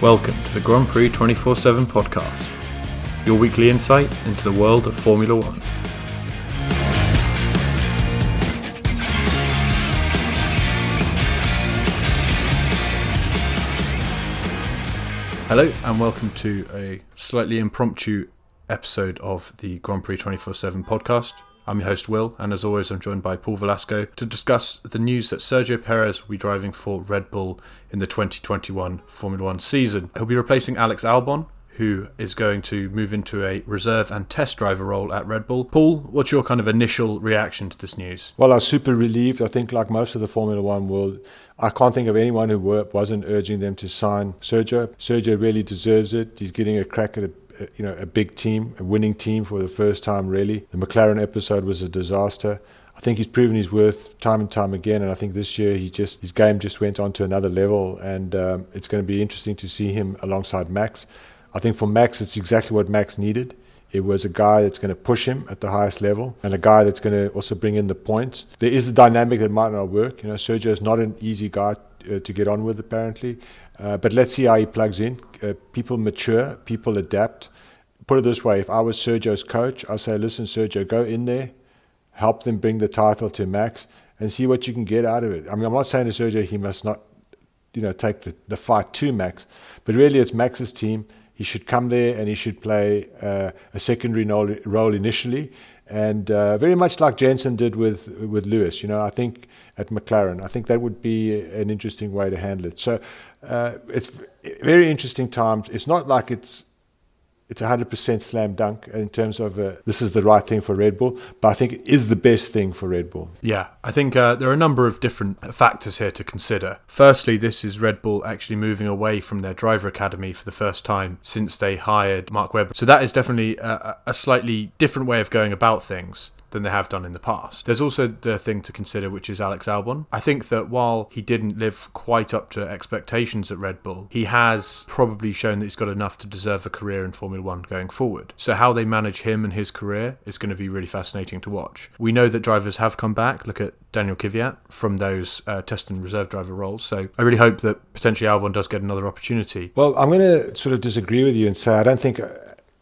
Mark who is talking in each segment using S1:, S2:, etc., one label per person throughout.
S1: Welcome to the Grand Prix 24 7 podcast, your weekly insight into the world of Formula One. Hello, and welcome to a slightly impromptu episode of the Grand Prix 24 7 podcast. I'm your host, Will, and as always, I'm joined by Paul Velasco to discuss the news that Sergio Perez will be driving for Red Bull in the 2021 Formula One season. He'll be replacing Alex Albon, who is going to move into a reserve and test driver role at Red Bull. Paul, what's your kind of initial reaction to this news?
S2: Well, I was super relieved. I think, like most of the Formula One world, I can't think of anyone who wasn't urging them to sign Sergio. Sergio really deserves it. He's getting a crack at a you know a big team, a winning team for the first time. Really, the McLaren episode was a disaster. I think he's proven his worth time and time again, and I think this year he just his game just went on to another level, and um, it's going to be interesting to see him alongside Max. I think for Max, it's exactly what Max needed. It was a guy that's going to push him at the highest level and a guy that's going to also bring in the points. There is a dynamic that might not work. You know, Sergio is not an easy guy uh, to get on with, apparently. Uh, but let's see how he plugs in. Uh, people mature, people adapt. Put it this way if I was Sergio's coach, I'd say, listen, Sergio, go in there, help them bring the title to Max, and see what you can get out of it. I mean, I'm not saying to Sergio he must not you know, take the, the fight to Max, but really it's Max's team he should come there and he should play uh, a secondary role initially, and uh, very much like Jensen did with with Lewis. You know, I think at McLaren, I think that would be an interesting way to handle it. So uh, it's very interesting times. It's not like it's it's a 100% slam dunk in terms of uh, this is the right thing for Red Bull, but I think it is the best thing for Red Bull.
S1: Yeah, I think uh, there are a number of different factors here to consider. Firstly, this is Red Bull actually moving away from their driver academy for the first time since they hired Mark Webber. So that is definitely a, a slightly different way of going about things than they have done in the past. There's also the thing to consider, which is Alex Albon. I think that while he didn't live quite up to expectations at Red Bull, he has probably shown that he's got enough to deserve a career in Formula One going forward. So, how they manage him and his career is going to be really fascinating to watch. We know that drivers have come back. Look at Daniel Kvyat from those uh, test and reserve driver roles. So, I really hope that potentially Albon does get another opportunity.
S2: Well, I'm going to sort of disagree with you and say I don't think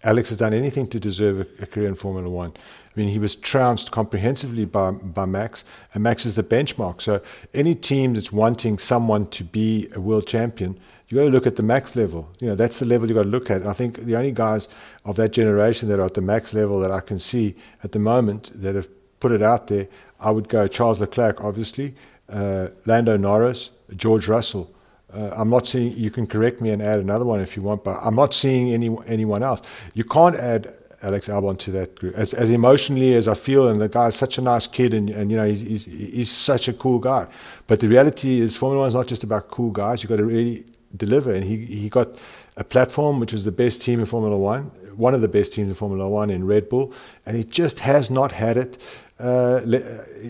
S2: Alex has done anything to deserve a, a career in Formula One. I mean, he was trounced comprehensively by, by Max, and Max is the benchmark. So, any team that's wanting someone to be a world champion, you've got to look at the max level. You know, that's the level you've got to look at. And I think the only guys of that generation that are at the max level that I can see at the moment that have put it out there, I would go Charles Leclerc, obviously, uh, Lando Norris, George Russell. Uh, I'm not seeing. You can correct me and add another one if you want, but I'm not seeing any anyone else. You can't add Alex Albon to that group. As, as emotionally as I feel, and the guy's such a nice kid, and, and you know he's, he's, he's such a cool guy. But the reality is, Formula One is not just about cool guys. You've got to really deliver, and he he got a platform which was the best team in Formula One, one of the best teams in Formula One in Red Bull, and he just has not had it uh,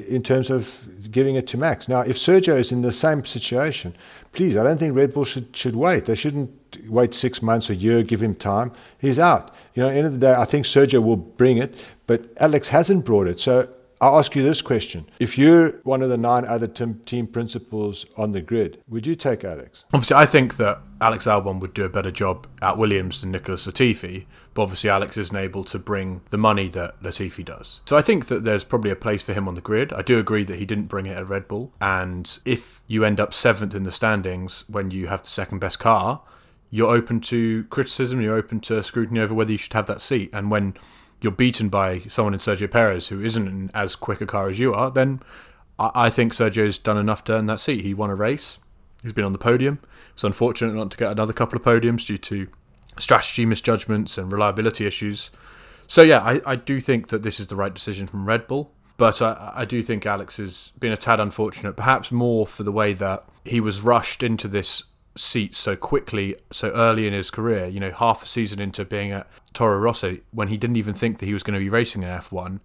S2: in terms of giving it to Max. Now, if Sergio is in the same situation, please, I don't think Red Bull should should wait. They shouldn't wait six months, a year, give him time. He's out. You know, at the end of the day, I think Sergio will bring it, but Alex hasn't brought it. So I'll ask you this question. If you're one of the nine other team principals on the grid, would you take Alex?
S1: Obviously, I think that Alex Albon would do a better job at Williams than Nicholas Latifi, but obviously Alex isn't able to bring the money that Latifi does. So I think that there's probably a place for him on the grid. I do agree that he didn't bring it at Red Bull, and if you end up seventh in the standings when you have the second best car, you're open to criticism, you're open to scrutiny over whether you should have that seat. And when you're beaten by someone in Sergio Perez who isn't as quick a car as you are, then I, think Sergio's done enough to earn that seat. He won a race. He's been on the podium. It's unfortunate not to get another couple of podiums due to strategy misjudgments and reliability issues. So yeah, I, I do think that this is the right decision from Red Bull. But I, I do think Alex has been a tad unfortunate, perhaps more for the way that he was rushed into this seats so quickly, so early in his career. You know, half a season into being at Toro Rosso, when he didn't even think that he was going to be racing in F1,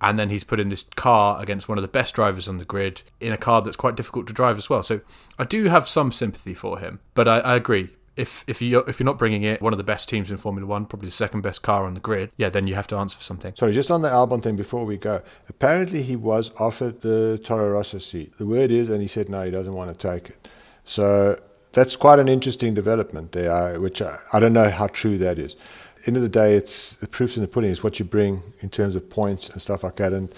S1: and then he's put in this car against one of the best drivers on the grid in a car that's quite difficult to drive as well. So I do have some sympathy for him, but I, I agree. If if you if you're not bringing it one of the best teams in Formula One, probably the second best car on the grid, yeah, then you have to answer for something.
S2: Sorry, just on the Albon thing before we go. Apparently, he was offered the Toro Rosso seat. The word is, and he said no, he doesn't want to take it. So that's quite an interesting development there, which I, I don't know how true that is. End of the day, it's the proof's in the pudding. Is what you bring in terms of points and stuff like that. And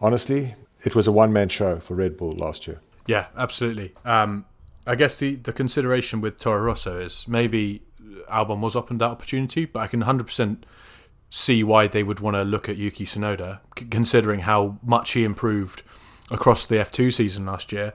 S2: honestly, it was a one-man show for Red Bull last year.
S1: Yeah, absolutely. Um, I guess the, the consideration with Toro Rosso is maybe Albon was up open that opportunity, but I can 100% see why they would want to look at Yuki Tsunoda, considering how much he improved across the F2 season last year.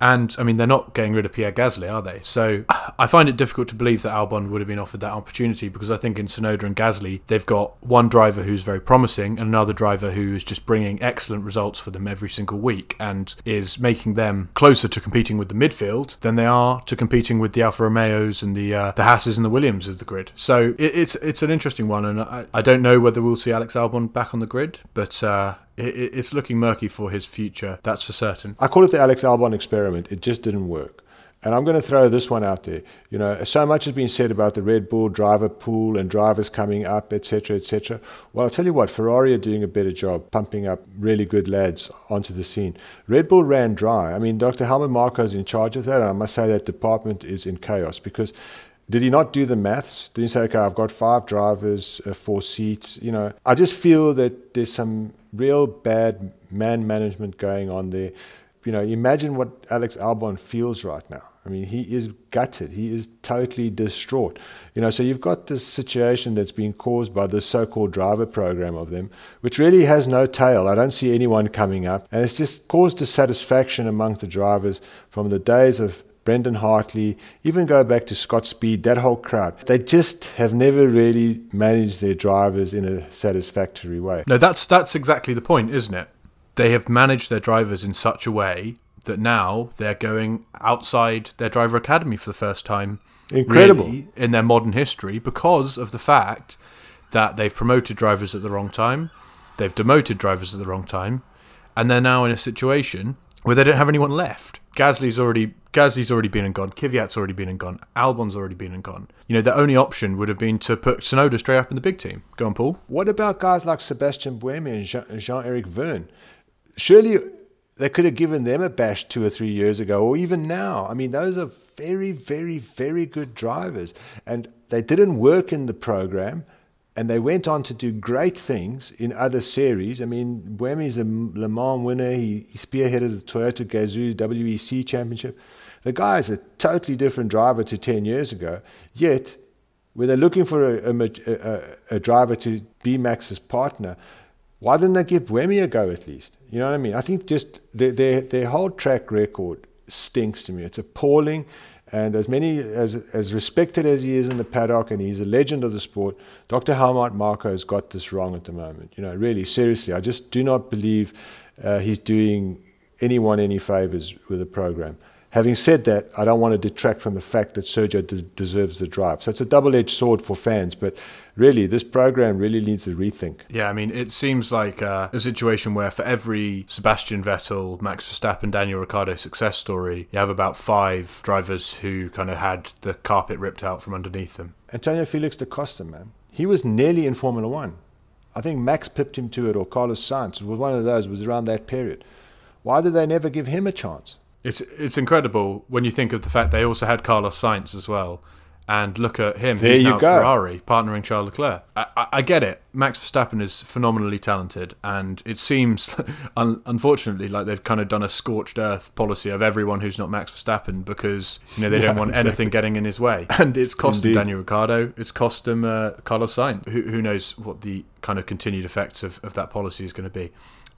S1: And I mean, they're not getting rid of Pierre Gasly, are they? So I find it difficult to believe that Albon would have been offered that opportunity because I think in Tsunoda and Gasly, they've got one driver who's very promising and another driver who is just bringing excellent results for them every single week and is making them closer to competing with the midfield than they are to competing with the Alfa Romeos and the uh, the Hasses and the Williams of the grid. So it, it's it's an interesting one, and I, I don't know whether we'll see Alex Albon back on the grid, but uh, it's looking murky for his future. That's for certain.
S2: I call it the Alex Albon experiment. It just didn't work. And I'm going to throw this one out there. You know, so much has been said about the Red Bull driver pool and drivers coming up, etc., etc. Well, I'll tell you what, Ferrari are doing a better job pumping up really good lads onto the scene. Red Bull ran dry. I mean, Dr. Helmut Marko is in charge of that, and I must say that department is in chaos because did he not do the maths? Did he say, okay, I've got five drivers, uh, four seats? You know, I just feel that there's some real bad man management going on there. You know, imagine what Alex Albon feels right now. I mean, he is gutted. He is totally distraught. You know, so you've got this situation that's been caused by the so-called driver program of them, which really has no tail. I don't see anyone coming up, and it's just caused dissatisfaction among the drivers from the days of Brendan Hartley, even go back to Scott Speed, that whole crowd. They just have never really managed their drivers in a satisfactory way.
S1: No, that's that's exactly the point, isn't it? They have managed their drivers in such a way that now they're going outside their driver academy for the first time.
S2: Incredible
S1: really, in their modern history because of the fact that they've promoted drivers at the wrong time, they've demoted drivers at the wrong time, and they're now in a situation where they don't have anyone left. Gasly's already Gasly's already been and gone. Kvyat's already been and gone. Albon's already been and gone. You know, the only option would have been to put Tsunoda straight up in the big team. Go on, Paul.
S2: What about guys like Sebastian Buemi and Jean Eric Vergne? Surely they could have given them a bash two or three years ago, or even now. I mean, those are very, very, very good drivers. And they didn't work in the program and they went on to do great things in other series. I mean, Buemi's a Le Mans winner. He, he spearheaded the Toyota Gazoo WEC Championship. The guy is a totally different driver to 10 years ago. Yet, when they're looking for a, a, a, a driver to be Max's partner, why didn't they give Buemi a go at least? You know what I mean? I think just their, their, their whole track record stinks to me. It's appalling. And as many as as respected as he is in the paddock, and he's a legend of the sport, Dr. Helmut Marko has got this wrong at the moment. You know, really, seriously, I just do not believe uh, he's doing anyone any favors with the program. Having said that, I don't want to detract from the fact that Sergio de- deserves the drive. So it's a double edged sword for fans, but really, this program really needs a rethink.
S1: Yeah, I mean, it seems like uh, a situation where for every Sebastian Vettel, Max Verstappen, Daniel Ricciardo success story, you have about five drivers who kind of had the carpet ripped out from underneath them.
S2: Antonio Felix da Costa, man. He was nearly in Formula One. I think Max pipped him to it, or Carlos Sainz. It was one of those, was around that period. Why did they never give him a chance?
S1: It's it's incredible when you think of the fact they also had Carlos Sainz as well, and look at him.
S2: There
S1: He's
S2: you
S1: now
S2: go.
S1: Ferrari partnering Charles Leclerc. I, I, I, get it. Max Verstappen is phenomenally talented, and it seems, un- unfortunately, like they've kind of done a scorched earth policy of everyone who's not Max Verstappen because you know they
S2: Yeah,
S1: don't want
S2: exactly.
S1: anything getting in his way, and it's cost him Daniel Ricciardo. It's cost him uh, Carlos Sainz. Who, who knows what the kind of continued effects of, of that policy is going to be.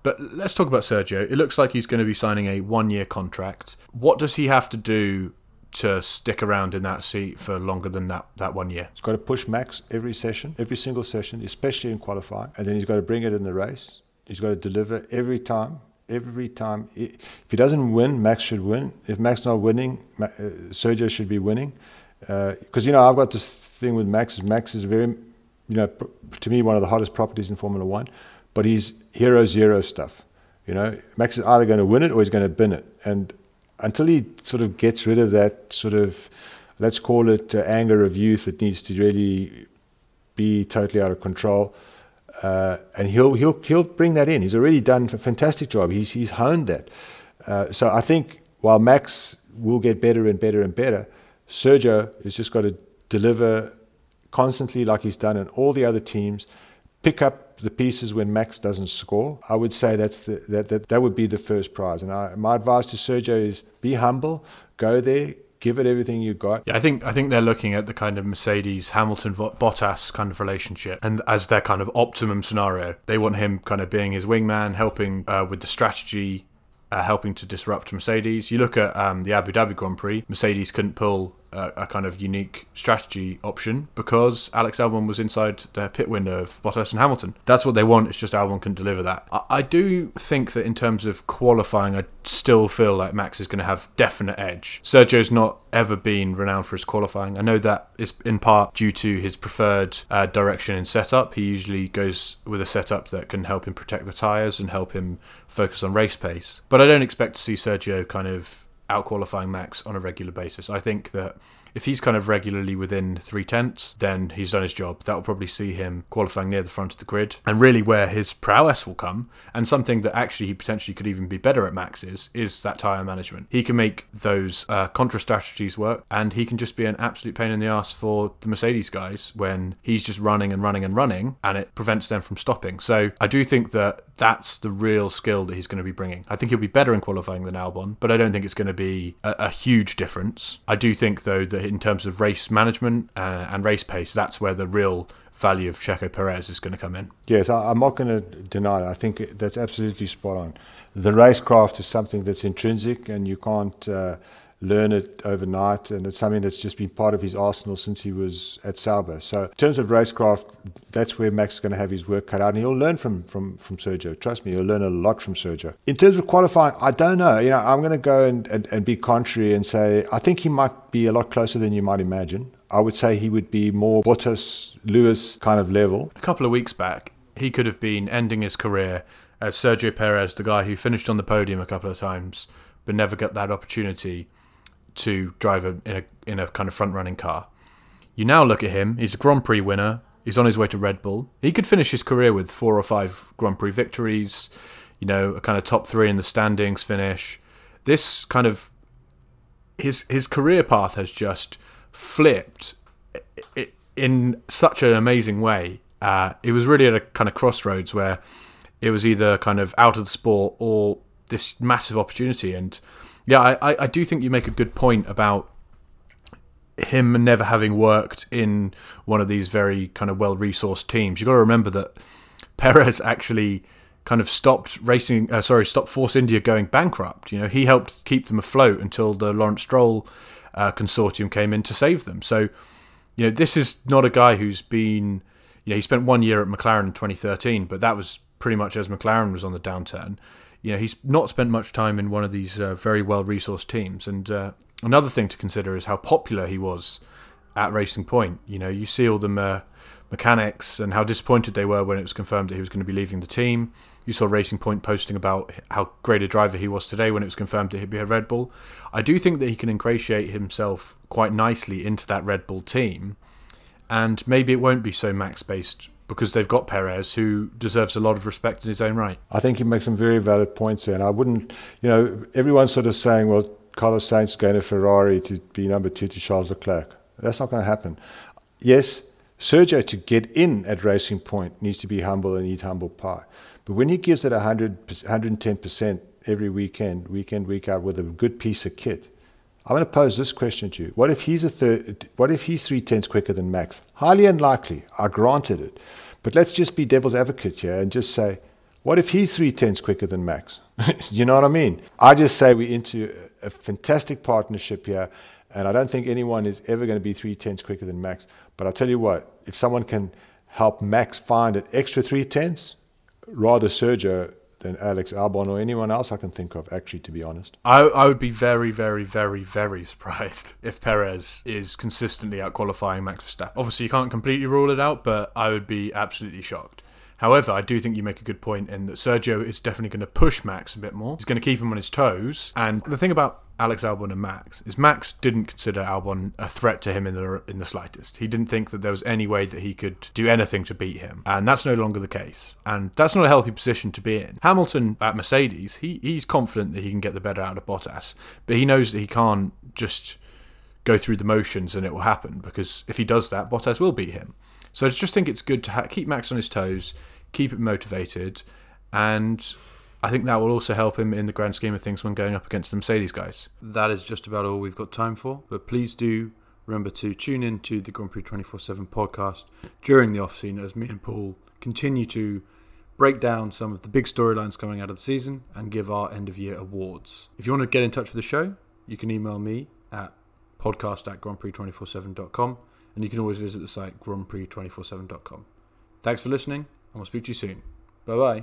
S1: But let's talk about Sergio. It looks like he's going to be signing a one year contract. What does he have to do to stick around in that seat for longer than that, that one year?
S2: He's got to push Max every session, every single session, especially in qualifying. And then he's got to bring it in the race. He's got to deliver every time. Every time. If he doesn't win, Max should win. If Max not winning, uh, Sergio should be winning. Because, you know, I've got this thing with Max. Max is very, you know, to me, one of the hottest properties in Formula One. But he's hero zero stuff. You know, Max is either going to win it or he's going to bin it. And until he sort of gets rid of that sort of, let's call it uh, anger of youth that needs to really be totally out of control, uh, and he'll he'll he'll bring that in. He's already done a fantastic job. He's he's honed that. Uh, so I think while Max will get better and better and better, Sergio has just got to deliver constantly like he's done in all the other teams, pick up the pieces when Max doesn't score. I would say that's the, that, that, that would be the first prize. And I, my advice to Sergio is be humble, go there, give it everything you've got.
S1: Yeah, I think I think they're looking at the kind of Mercedes Hamilton Bottas kind of relationship, and as their kind of optimum scenario, they want him kind of being his wingman, helping uh, with the strategy. Uh, helping to disrupt Mercedes. You look at um, the Abu Dhabi Grand Prix, Mercedes couldn't pull a, a, kind of unique strategy option because Alex Albon was inside the pit window of Bottas and Hamilton. That's what they want. It's just Albon can deliver that. I, I do think that in terms of qualifying, I still feel like Max is going to have definite edge. Sergio's not ever been renowned for his qualifying. I know that is in part due to his preferred uh, direction and setup. He usually goes with a setup that can help him protect the tyres and help him focus on race pace. But I don't expect to see Sergio kind of out qualifying Max on a regular basis. I think that if he's kind of regularly within three tenths, then he's done his job. That will probably see him qualifying near the front of the grid. And really, where his prowess will come, and something that actually he potentially could even be better at Max is, is that tyre management. He can make those uh, contra strategies work, and he can just be an absolute pain in the ass for the Mercedes guys when he's just running and running and running, and it prevents them from stopping. So I do think that that's the real skill that he's going to be bringing. I think he'll be better in qualifying than Albon, but I don't think it's going to be a, a huge difference. I do think, though, that in terms of race management uh, and race pace, that's where the real value of Checo Perez is going to come in.
S2: Yes, I'm not going to deny that. I think that's absolutely spot on. The racecraft is something that's intrinsic, and you can't. Uh, learn it overnight, and it's something that's just been part of his arsenal since he was at Sauber. So, in terms of racecraft, that's where Max is going to have his work cut out, and he'll learn from from from Sergio. Trust me, he'll learn a lot from Sergio. In terms of qualifying, I don't know. You know, I'm going to go and, and, and be contrary and say I think he might be a lot closer than you might imagine. I would say he would be more Bottas, Lewis kind of level.
S1: A couple of weeks back, he could have been ending his career as Sergio Perez, the guy who finished on the podium a couple of times but never got that opportunity to drive a, in a in a kind of front running car. You now look at him; he's a Grand Prix winner. He's on his way to Red Bull. He could finish his career with four or five Grand Prix victories. You know, a kind of top three in the standings finish. This kind of his his career path has just flipped in such an amazing way. Uh, it was really at a kind of crossroads where it was either kind of out of the sport or this massive opportunity. And yeah, I, I do think you make a good point about him never having worked in one of these very kind of well resourced teams. You've got to remember that Perez actually kind of stopped racing, uh, sorry, stopped Force India going bankrupt. You know, he helped keep them afloat until the Lawrence Stroll uh, consortium came in to save them. So, you know, this is not a guy who's been, you know, he spent one year at McLaren in 2013, but that was pretty much as McLaren was on the downturn you know, he's not spent much time in one of these uh, very well resourced teams. And uh, another thing to consider is how popular he was at Racing Point. You know, you see all the uh, mechanics and how disappointed they were when it was confirmed that he was going to be leaving the team. You saw Racing Point posting about how great a driver he was today when it was confirmed that he'd be a Red Bull. I do think that he can ingratiate himself quite nicely into that Red Bull team, and maybe it won't be so max based because they've got Perez, who deserves a lot of respect in his own right.
S2: I think he makes some very valid points there, and I wouldn't, you know, everyone's sort of saying, well, Carlos Sainz going to Ferrari to be number two to Charles Leclerc. That's not going to happen. Yes, Sergio to get in at Racing Point needs to be humble and eat humble pie. But when he gives it 100, 110% every weekend, weekend, week out, with a good piece of kit, I'm going to pose this question to you. What if he's a third, what if he's three tenths quicker than Max? Highly unlikely. I granted it. But let's just be devil's advocate here and just say, what if he's three tenths quicker than Max? you know what I mean? I just say we're into a fantastic partnership here, and I don't think anyone is ever going to be three tenths quicker than Max. But I'll tell you what, if someone can help Max find an extra three tenths, rather Sergio than Alex Albon or anyone else I can think of, actually, to be honest.
S1: I, I would be very, very, very, very surprised if Perez is consistently out qualifying Max Verstappen. Obviously, you can't completely rule it out, but I would be absolutely shocked. However, I do think you make a good point in that Sergio is definitely going to push Max a bit more. He's going to keep him on his toes. And the thing about Alex Albon and Max is Max didn't consider Albon a threat to him in the in the slightest. He didn't think that there was any way that he could do anything to beat him, and that's no longer the case. And that's not a healthy position to be in. Hamilton at Mercedes, he he's confident that he can get the better out of Bottas, but he knows that he can't just
S3: go through the motions and it will happen because if he does that, Bottas will beat him. So I just think it's good to ha- keep Max on his toes, keep him motivated, and I think that will also help him in the grand scheme of things when going up against the Mercedes guys.
S1: That is just about all we've got time for, but please do remember to tune in to the Grand Prix 24 7 podcast during the off season as me and Paul continue to break down some of the big storylines coming out of the season and give our end of year awards. If you want to get in touch with the show, you can email me at podcast at grandprix247.com and you can always visit the site grandprix247.com. Thanks for listening and we'll speak to you soon. Bye bye.